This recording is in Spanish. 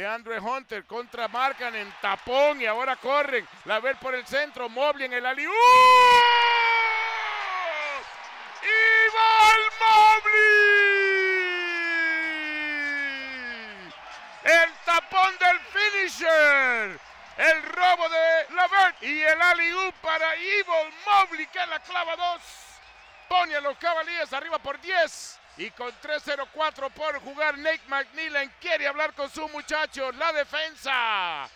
de Andre Hunter contra marcan en tapón y ahora corren. La ver por el centro, Mobley en el ali. ¡Uh! ¡Ival Mobley! El tapón del finisher. El robo de Lavert y el alley para Evil Mobley que la clava dos. Pone a los Cavaliers arriba por 10. Y con 3-0-4 por jugar, Nate McNeil quiere hablar con su muchacho. La defensa